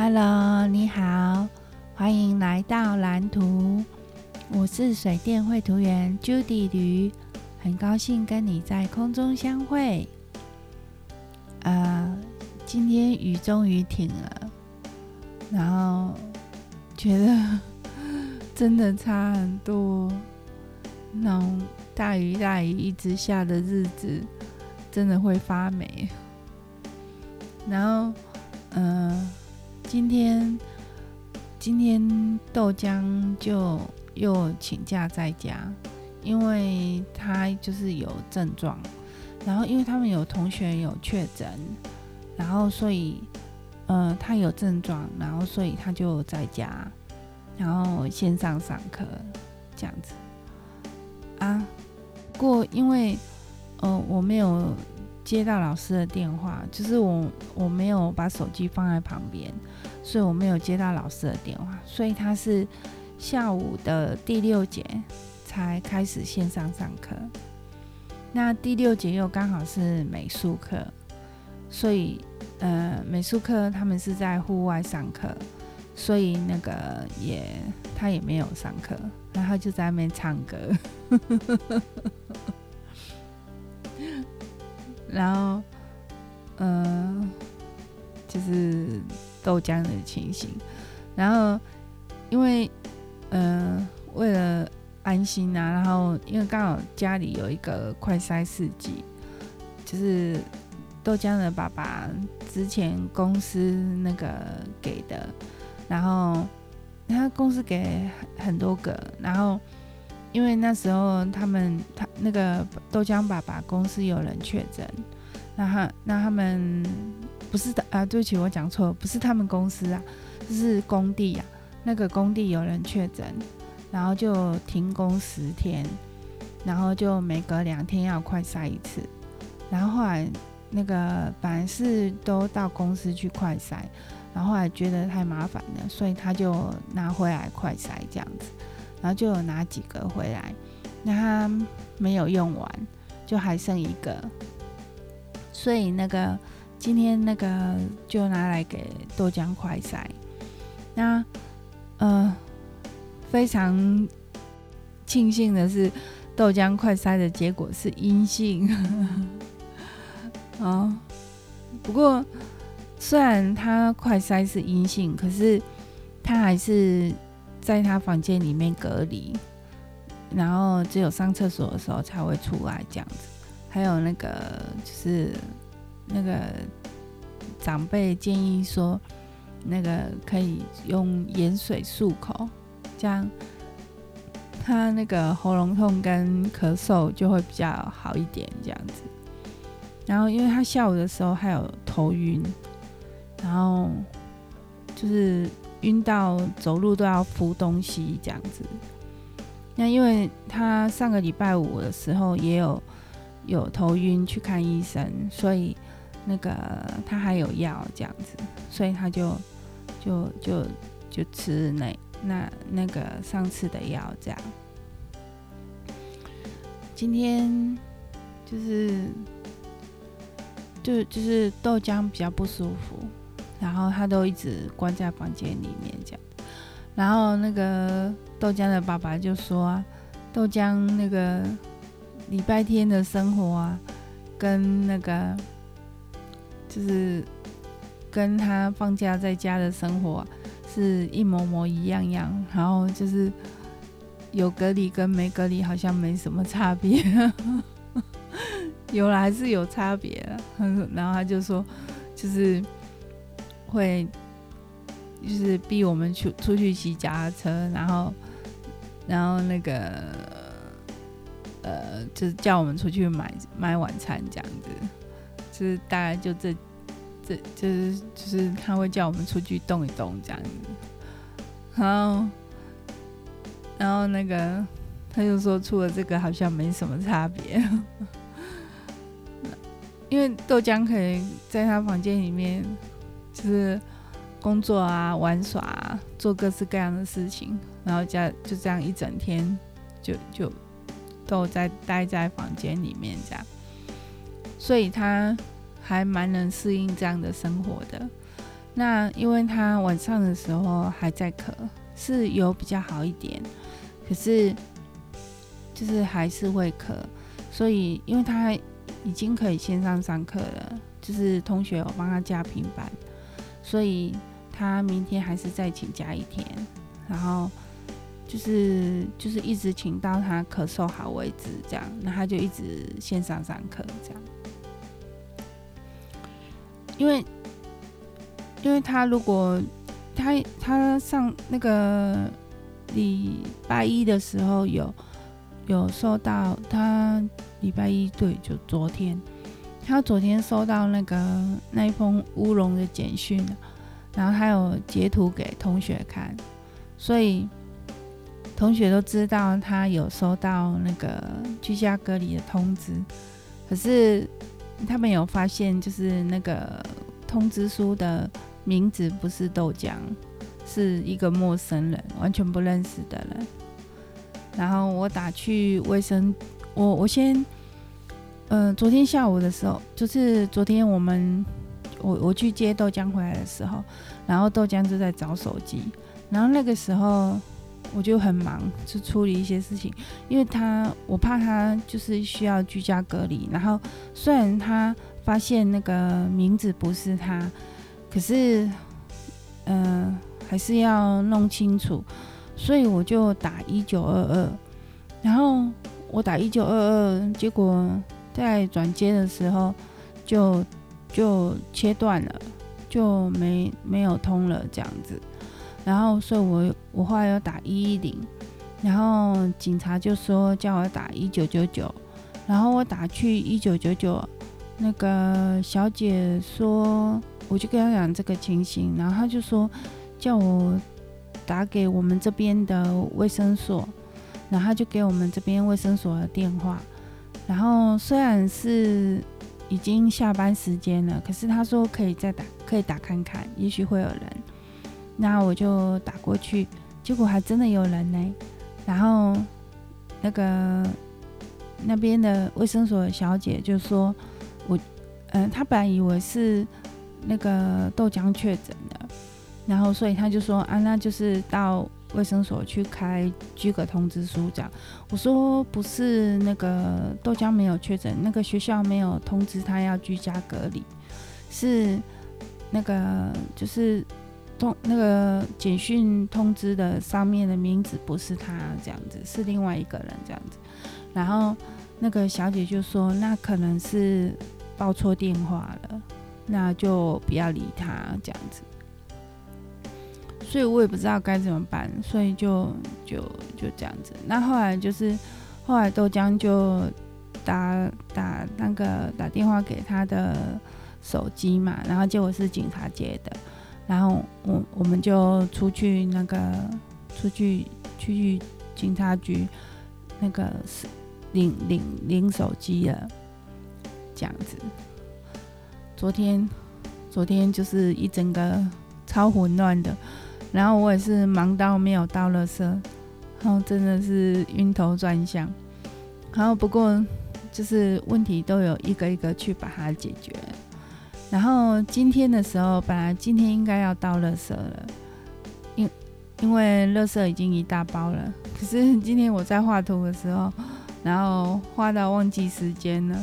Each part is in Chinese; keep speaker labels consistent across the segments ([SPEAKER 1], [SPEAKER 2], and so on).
[SPEAKER 1] Hello，你好，欢迎来到蓝图。我是水电绘图员 Judy 吕，很高兴跟你在空中相会。呃，今天雨终于停了，然后觉得 真的差很多。那种大雨大雨一直下的日子，真的会发霉。然后，嗯、今天今天豆浆就又请假在家，因为他就是有症状。然后，因为他们有同学有确诊，然后所以，呃，他有症状，然后所以他就在家，然后线上上课这样子啊。过因为，呃，我没有。接到老师的电话，就是我我没有把手机放在旁边，所以我没有接到老师的电话，所以他是下午的第六节才开始线上上课。那第六节又刚好是美术课，所以呃美术课他们是在户外上课，所以那个也他也没有上课，然后就在那边唱歌。然后，呃，就是豆浆的情形。然后，因为，呃，为了安心啊，然后因为刚好家里有一个快筛试剂，就是豆浆的爸爸之前公司那个给的，然后他公司给很多个，然后。因为那时候他们他那个豆浆爸爸公司有人确诊，那他那他们不是的啊，对不起，我讲错了，不是他们公司啊，就是工地啊，那个工地有人确诊，然后就停工十天，然后就每隔两天要快筛一次，然后后来那个本来是都到公司去快筛，然后后来觉得太麻烦了，所以他就拿回来快筛这样子。然后就有拿几个回来，那他没有用完，就还剩一个，所以那个今天那个就拿来给豆浆快筛。那呃，非常庆幸的是，豆浆快筛的结果是阴性。哦，不过虽然它快筛是阴性，可是他还是。在他房间里面隔离，然后只有上厕所的时候才会出来这样子。还有那个就是那个长辈建议说，那个可以用盐水漱口，这样他那个喉咙痛跟咳嗽就会比较好一点这样子。然后因为他下午的时候还有头晕，然后就是。晕到走路都要扶东西这样子，那因为他上个礼拜五的时候也有有头晕去看医生，所以那个他还有药这样子，所以他就就就就吃那那那个上次的药这样。今天就是就就是豆浆比较不舒服。然后他都一直关在房间里面这样，然后那个豆浆的爸爸就说，豆浆那个礼拜天的生活啊，跟那个就是跟他放假在家的生活是一模模一样样，然后就是有隔离跟没隔离好像没什么差别，有了还是有差别，然后他就说就是。会就是逼我们出出去骑脚踏车，然后然后那个呃，就是叫我们出去买买晚餐这样子，就是大概就这这就是就是他会叫我们出去动一动这样子，然后然后那个他就说除了这个好像没什么差别，因为豆浆可以在他房间里面。就是工作啊、玩耍啊、做各式各样的事情，然后就就这样一整天就就都在待在房间里面这样，所以他还蛮能适应这样的生活的。那因为他晚上的时候还在咳，是有比较好一点，可是就是还是会咳，所以因为他已经可以线上上课了，就是同学有帮他加平板，所以他明天还是再请假一天，然后就是就是一直请到他咳嗽好为止，这样，那他就一直线上上课这样，因为。因为他如果他他上那个礼拜一的时候有有收到他礼拜一对，就昨天他昨天收到那个那一封乌龙的简讯，然后还有截图给同学看，所以同学都知道他有收到那个居家隔离的通知，可是他们有发现就是那个通知书的。名字不是豆浆，是一个陌生人，完全不认识的人。然后我打去卫生，我我先，呃，昨天下午的时候，就是昨天我们我我去接豆浆回来的时候，然后豆浆就在找手机，然后那个时候我就很忙，去处理一些事情，因为他我怕他就是需要居家隔离，然后虽然他发现那个名字不是他。可是，嗯、还是要弄清楚，所以我就打一九二二，然后我打一九二二，结果在转接的时候就就切断了，就没没有通了这样子，然后所以我我后来要打一一零，然后警察就说叫我打一九九九，然后我打去一九九九，那个小姐说。我就跟她讲这个情形，然后她就说叫我打给我们这边的卫生所，然后他就给我们这边卫生所的电话。然后虽然是已经下班时间了，可是他说可以再打，可以打看看，也许会有人。那我就打过去，结果还真的有人呢。然后那个那边的卫生所小姐就说，我嗯、呃，他本来以为是。那个豆浆确诊了，然后所以她就说啊，那就是到卫生所去开居隔通知书这样。我说不是，那个豆浆没有确诊，那个学校没有通知他要居家隔离，是那个就是通那个简讯通知的上面的名字不是他这样子，是另外一个人这样子。然后那个小姐就说，那可能是报错电话了。那就不要理他这样子，所以我也不知道该怎么办，所以就就就这样子。那后来就是后来豆浆就打打那个打电话给他的手机嘛，然后结果是警察接的，然后我我们就出去那个出去去警察局那个领领领手机了，这样子。昨天，昨天就是一整个超混乱的，然后我也是忙到没有倒垃圾，然后真的是晕头转向，然后不过就是问题都有一个一个去把它解决。然后今天的时候，本来今天应该要倒垃圾了，因因为垃圾已经一大包了，可是今天我在画图的时候，然后画到忘记时间了，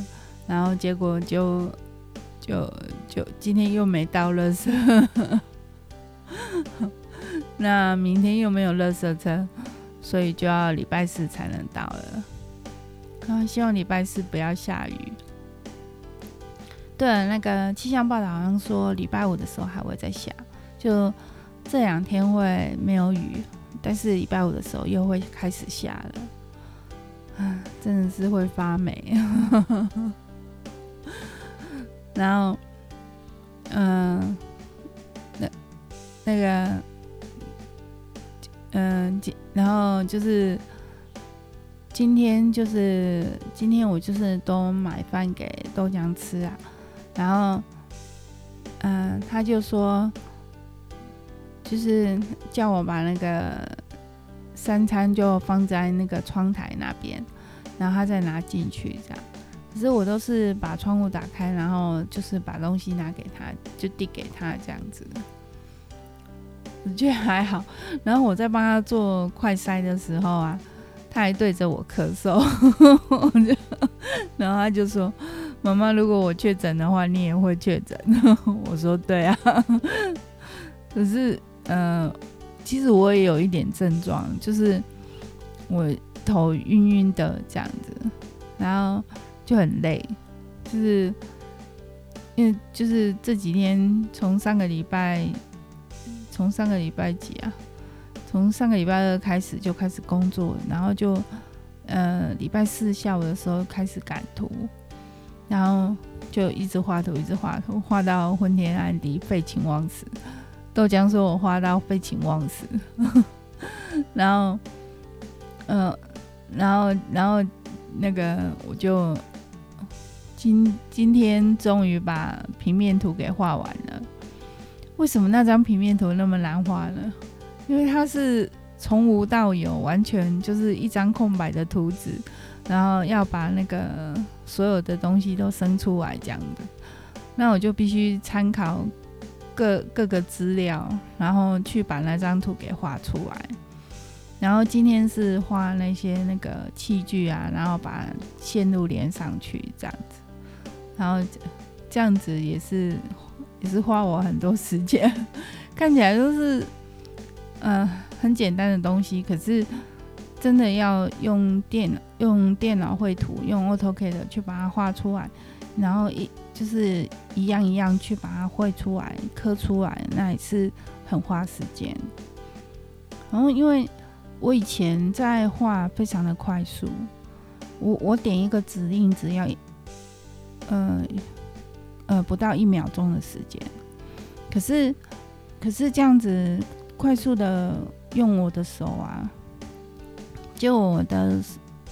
[SPEAKER 1] 然后结果就。就就今天又没倒垃圾，那明天又没有垃圾车，所以就要礼拜四才能到了。啊，希望礼拜四不要下雨。对，那个气象报道好像说礼拜五的时候还会再下，就这两天会没有雨，但是礼拜五的时候又会开始下了。啊，真的是会发霉。然后，嗯、那那个，嗯、呃，然后就是今天就是今天我就是都买饭给豆浆吃啊，然后，嗯、他就说，就是叫我把那个三餐就放在那个窗台那边，然后他再拿进去这样。可是我都是把窗户打开，然后就是把东西拿给他，就递给他这样子。我觉得还好。然后我在帮他做快筛的时候啊，他还对着我咳嗽，然后他就说：“妈妈，如果我确诊的话，你也会确诊。”我说：“对啊。”可是，呃，其实我也有一点症状，就是我头晕晕的这样子，然后就很累，就是因为就是这几天从上个礼拜，从上个礼拜几啊？从上个礼拜二开始就开始工作，然后就呃礼拜四下午的时候开始赶图，然后就一直画图，一直画图，画到昏天暗地，废寝忘食。豆浆说：“我画到废寝忘食，然后，呃，然后，然后那个我就今今天终于把平面图给画完了。为什么那张平面图那么难画呢？因为它是从无到有，完全就是一张空白的图纸，然后要把那个所有的东西都生出来这样的，那我就必须参考。”各各个资料，然后去把那张图给画出来。然后今天是画那些那个器具啊，然后把线路连上去这样子。然后这样子也是也是花我很多时间，看起来都是嗯、呃、很简单的东西，可是真的要用电用电脑绘图，用 AutoCAD 去把它画出来，然后一。就是一样一样去把它绘出来、刻出来，那也是很花时间。然后，因为我以前在画非常的快速，我我点一个指令只要呃呃不到一秒钟的时间。可是可是这样子快速的用我的手啊，就我的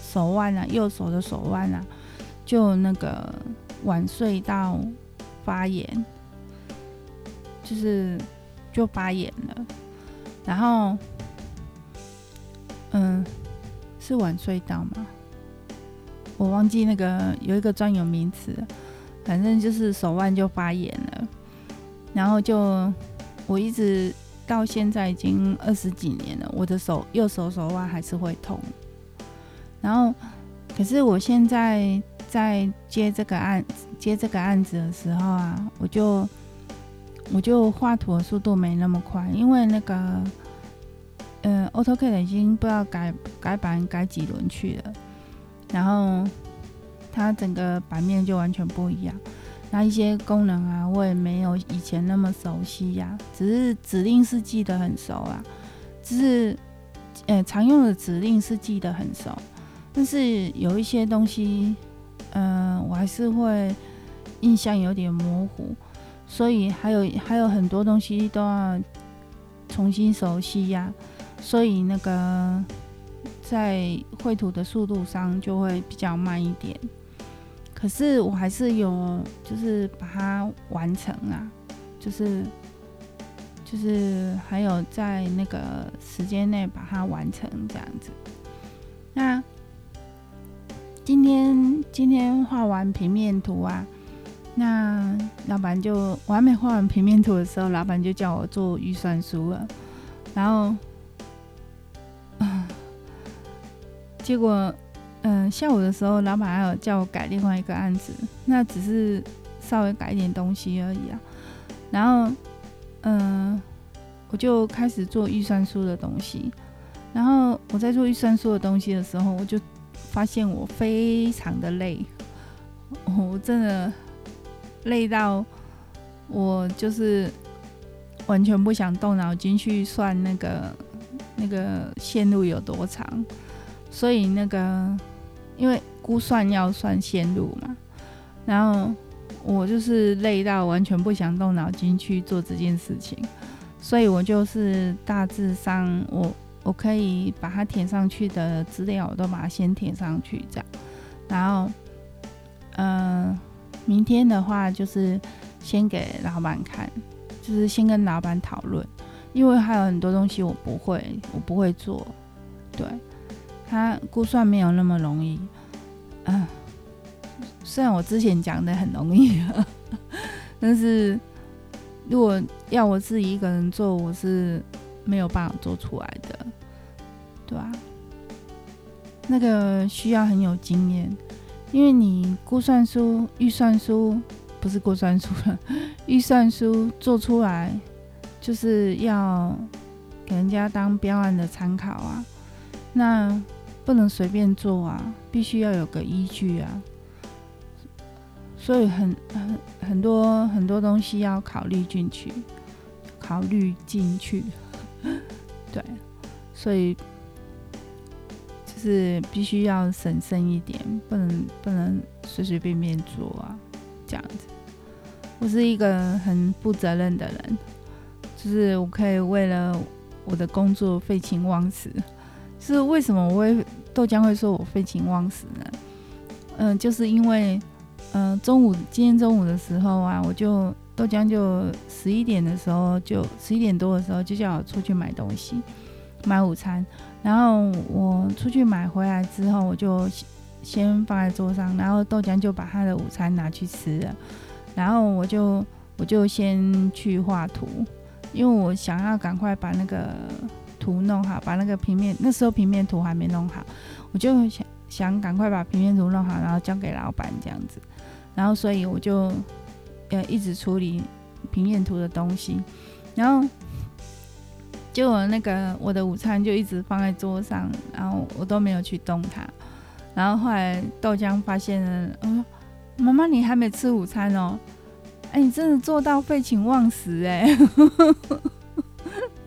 [SPEAKER 1] 手腕啊，右手的手腕啊，就那个。晚睡到发炎，就是就发炎了，然后，嗯，是晚睡到吗？我忘记那个有一个专有名词，反正就是手腕就发炎了，然后就我一直到现在已经二十几年了，我的手右手手腕还是会痛，然后可是我现在。在接这个案接这个案子的时候啊，我就我就画图的速度没那么快，因为那个呃，AutoCAD 已经不知道改改版改几轮去了，然后它整个版面就完全不一样，那一些功能啊，我也没有以前那么熟悉呀、只是指令是记得很熟啊，只是呃常用的指令是记得很熟，但是有一些东西。嗯、呃，我还是会印象有点模糊，所以还有还有很多东西都要重新熟悉呀，所以那个在绘图的速度上就会比较慢一点。可是我还是有，就是把它完成啊，就是就是还有在那个时间内把它完成这样子。那。今天今天画完平面图啊，那老板就我还没画完平面图的时候，老板就叫我做预算书了。然后，结果，嗯，下午的时候，老板还有叫我改另外一个案子，那只是稍微改一点东西而已啊。然后，嗯，我就开始做预算书的东西。然后我在做预算书的东西的时候，我就。发现我非常的累，我真的累到我就是完全不想动脑筋去算那个那个线路有多长，所以那个因为估算要算线路嘛，然后我就是累到完全不想动脑筋去做这件事情，所以我就是大致上我。我可以把它填上去的资料，我都把它先填上去，这样。然后，嗯、明天的话就是先给老板看，就是先跟老板讨论，因为还有很多东西我不会，我不会做。对，他估算没有那么容易。嗯、虽然我之前讲的很容易，但是如果要我自己一个人做，我是。没有办法做出来的，对吧？那个需要很有经验，因为你估算书、预算书不是估算书了，预算书做出来就是要给人家当标案的参考啊，那不能随便做啊，必须要有个依据啊，所以很很很多很多东西要考虑进去，考虑进去，对，所以就。是必须要审慎一点，不能不能随随便便做啊，这样子。我是一个很负责任的人，就是我可以为了我的工作废寝忘食。是为什么我会豆浆会说我废寝忘食呢？嗯、就是因为嗯、中午今天中午的时候啊，我就豆浆就十一点的时候就十一点多的时候就叫我出去买东西，买午餐。然后我出去买回来之后，我就先放在桌上，然后豆浆就把他的午餐拿去吃了。然后我就我就先去画图，因为我想要赶快把那个图弄好，把那个平面那时候平面图还没弄好，我就想想赶快把平面图弄好，然后交给老板这样子。然后所以我就呃一直处理平面图的东西，然后。结果那个我的午餐就一直放在桌上，然后我都没有去动它。然后后来豆浆发现了，嗯，妈妈你还没吃午餐哦？哎，你真的做到废寝忘食哎！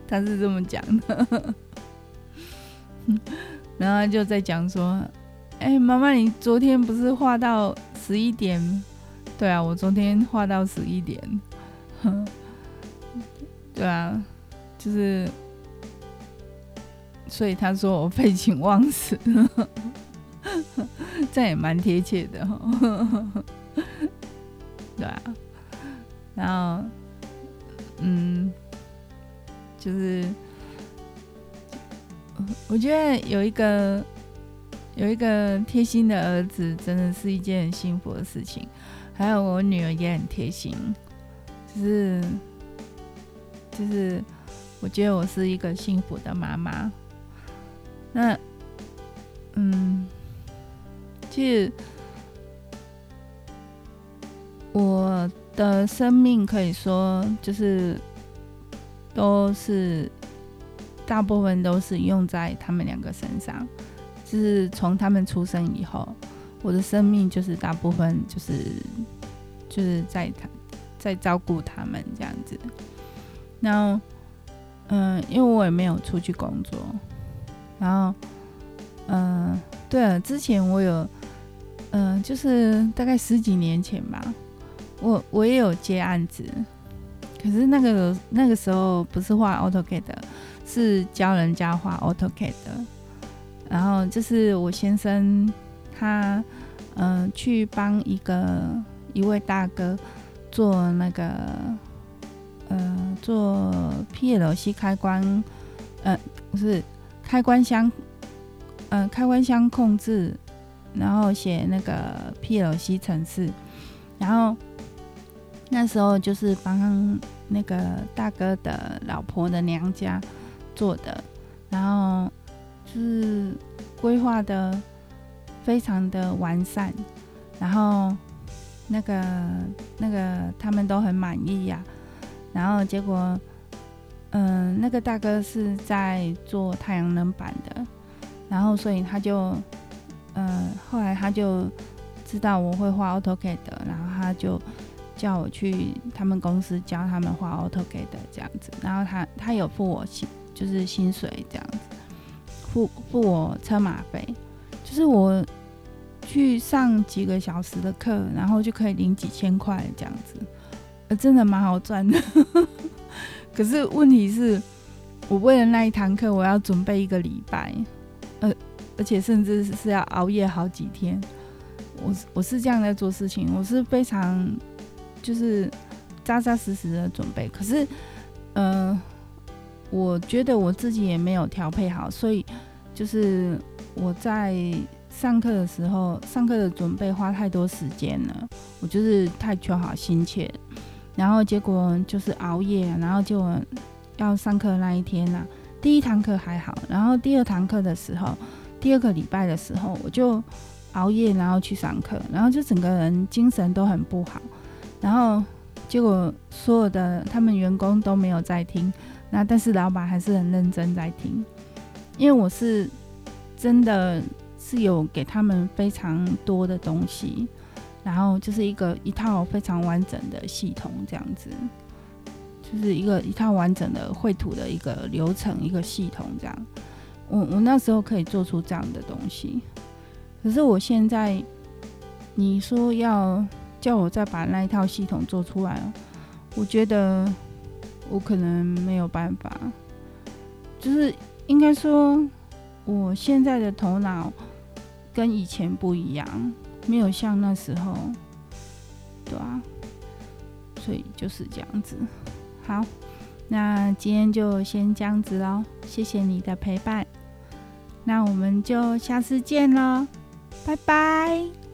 [SPEAKER 1] 他是这么讲的。然后就在讲说，哎，妈妈你昨天不是画到十一点？对啊，我昨天画到十一点。对啊。就是，所以他说我废寝忘食，这也蛮贴切的哈。对啊，然后，嗯，就是，我觉得有一个有一个贴心的儿子，真的是一件很幸福的事情。还有我女儿也很贴心，就是，就是。我觉得我是一个幸福的妈妈。那，嗯，其实我的生命可以说就是都是大部分都是用在他们两个身上。就是从他们出生以后，我的生命就是大部分就是就是在他在照顾他们这样子。然后。嗯，因为我也没有出去工作，然后，嗯，对了，之前我有，嗯，就是大概十几年前吧，我我也有接案子，可是那个那个时候不是画 AutoCAD，是教人家画 AutoCAD，然后就是我先生他，嗯，去帮一个一位大哥做那个。呃，做 PLC 开关，呃，不是开关箱，呃，开关箱控制，然后写那个 PLC 程式，然后那时候就是帮那个大哥的老婆的娘家做的，然后就是规划的非常的完善，然后那个那个他们都很满意呀、然后结果，嗯，那个大哥是在做太阳能板的，然后所以他就，嗯，后来他就知道我会画 AutoCAD 的，然后他就叫我去他们公司教他们画 AutoCAD 的这样子，然后他他有付我薪，就是薪水这样子，付付我车马费，就是我去上几个小时的课，然后就可以领几千块这样子。呃，真的蛮好赚的，可是问题是，我为了那一堂课，我要准备一个礼拜，呃，而且甚至是要熬夜好几天。我我是这样在做事情，我是非常就是扎扎实实的准备。可是，呃，我觉得我自己也没有调配好，所以就是我在上课的时候，上课的准备花太多时间了，我就是太求好心切。然后结果就是熬夜，然后就要上课那一天啊，第一堂课还好，然后第二堂课的时候，第二个礼拜的时候，我就熬夜，然后去上课，然后就整个人精神都很不好，然后结果所有的他们员工都没有在听，那但是老板还是很认真在听，因为我是真的是有给他们非常多的东西，然后就是一个一套非常完整的系统这样子。就是一个一套完整的绘图的一个流程，一个系统这样。我我那时候可以做出这样的东西，可是我现在，你说要叫我再把那一套系统做出来，我觉得我可能没有办法。就是应该说，我现在的头脑跟以前不一样，没有像那时候，对啊，所以就是这样子。好，那今天就先这样子喽，谢谢你的陪伴，那我们就下次见喽，拜拜。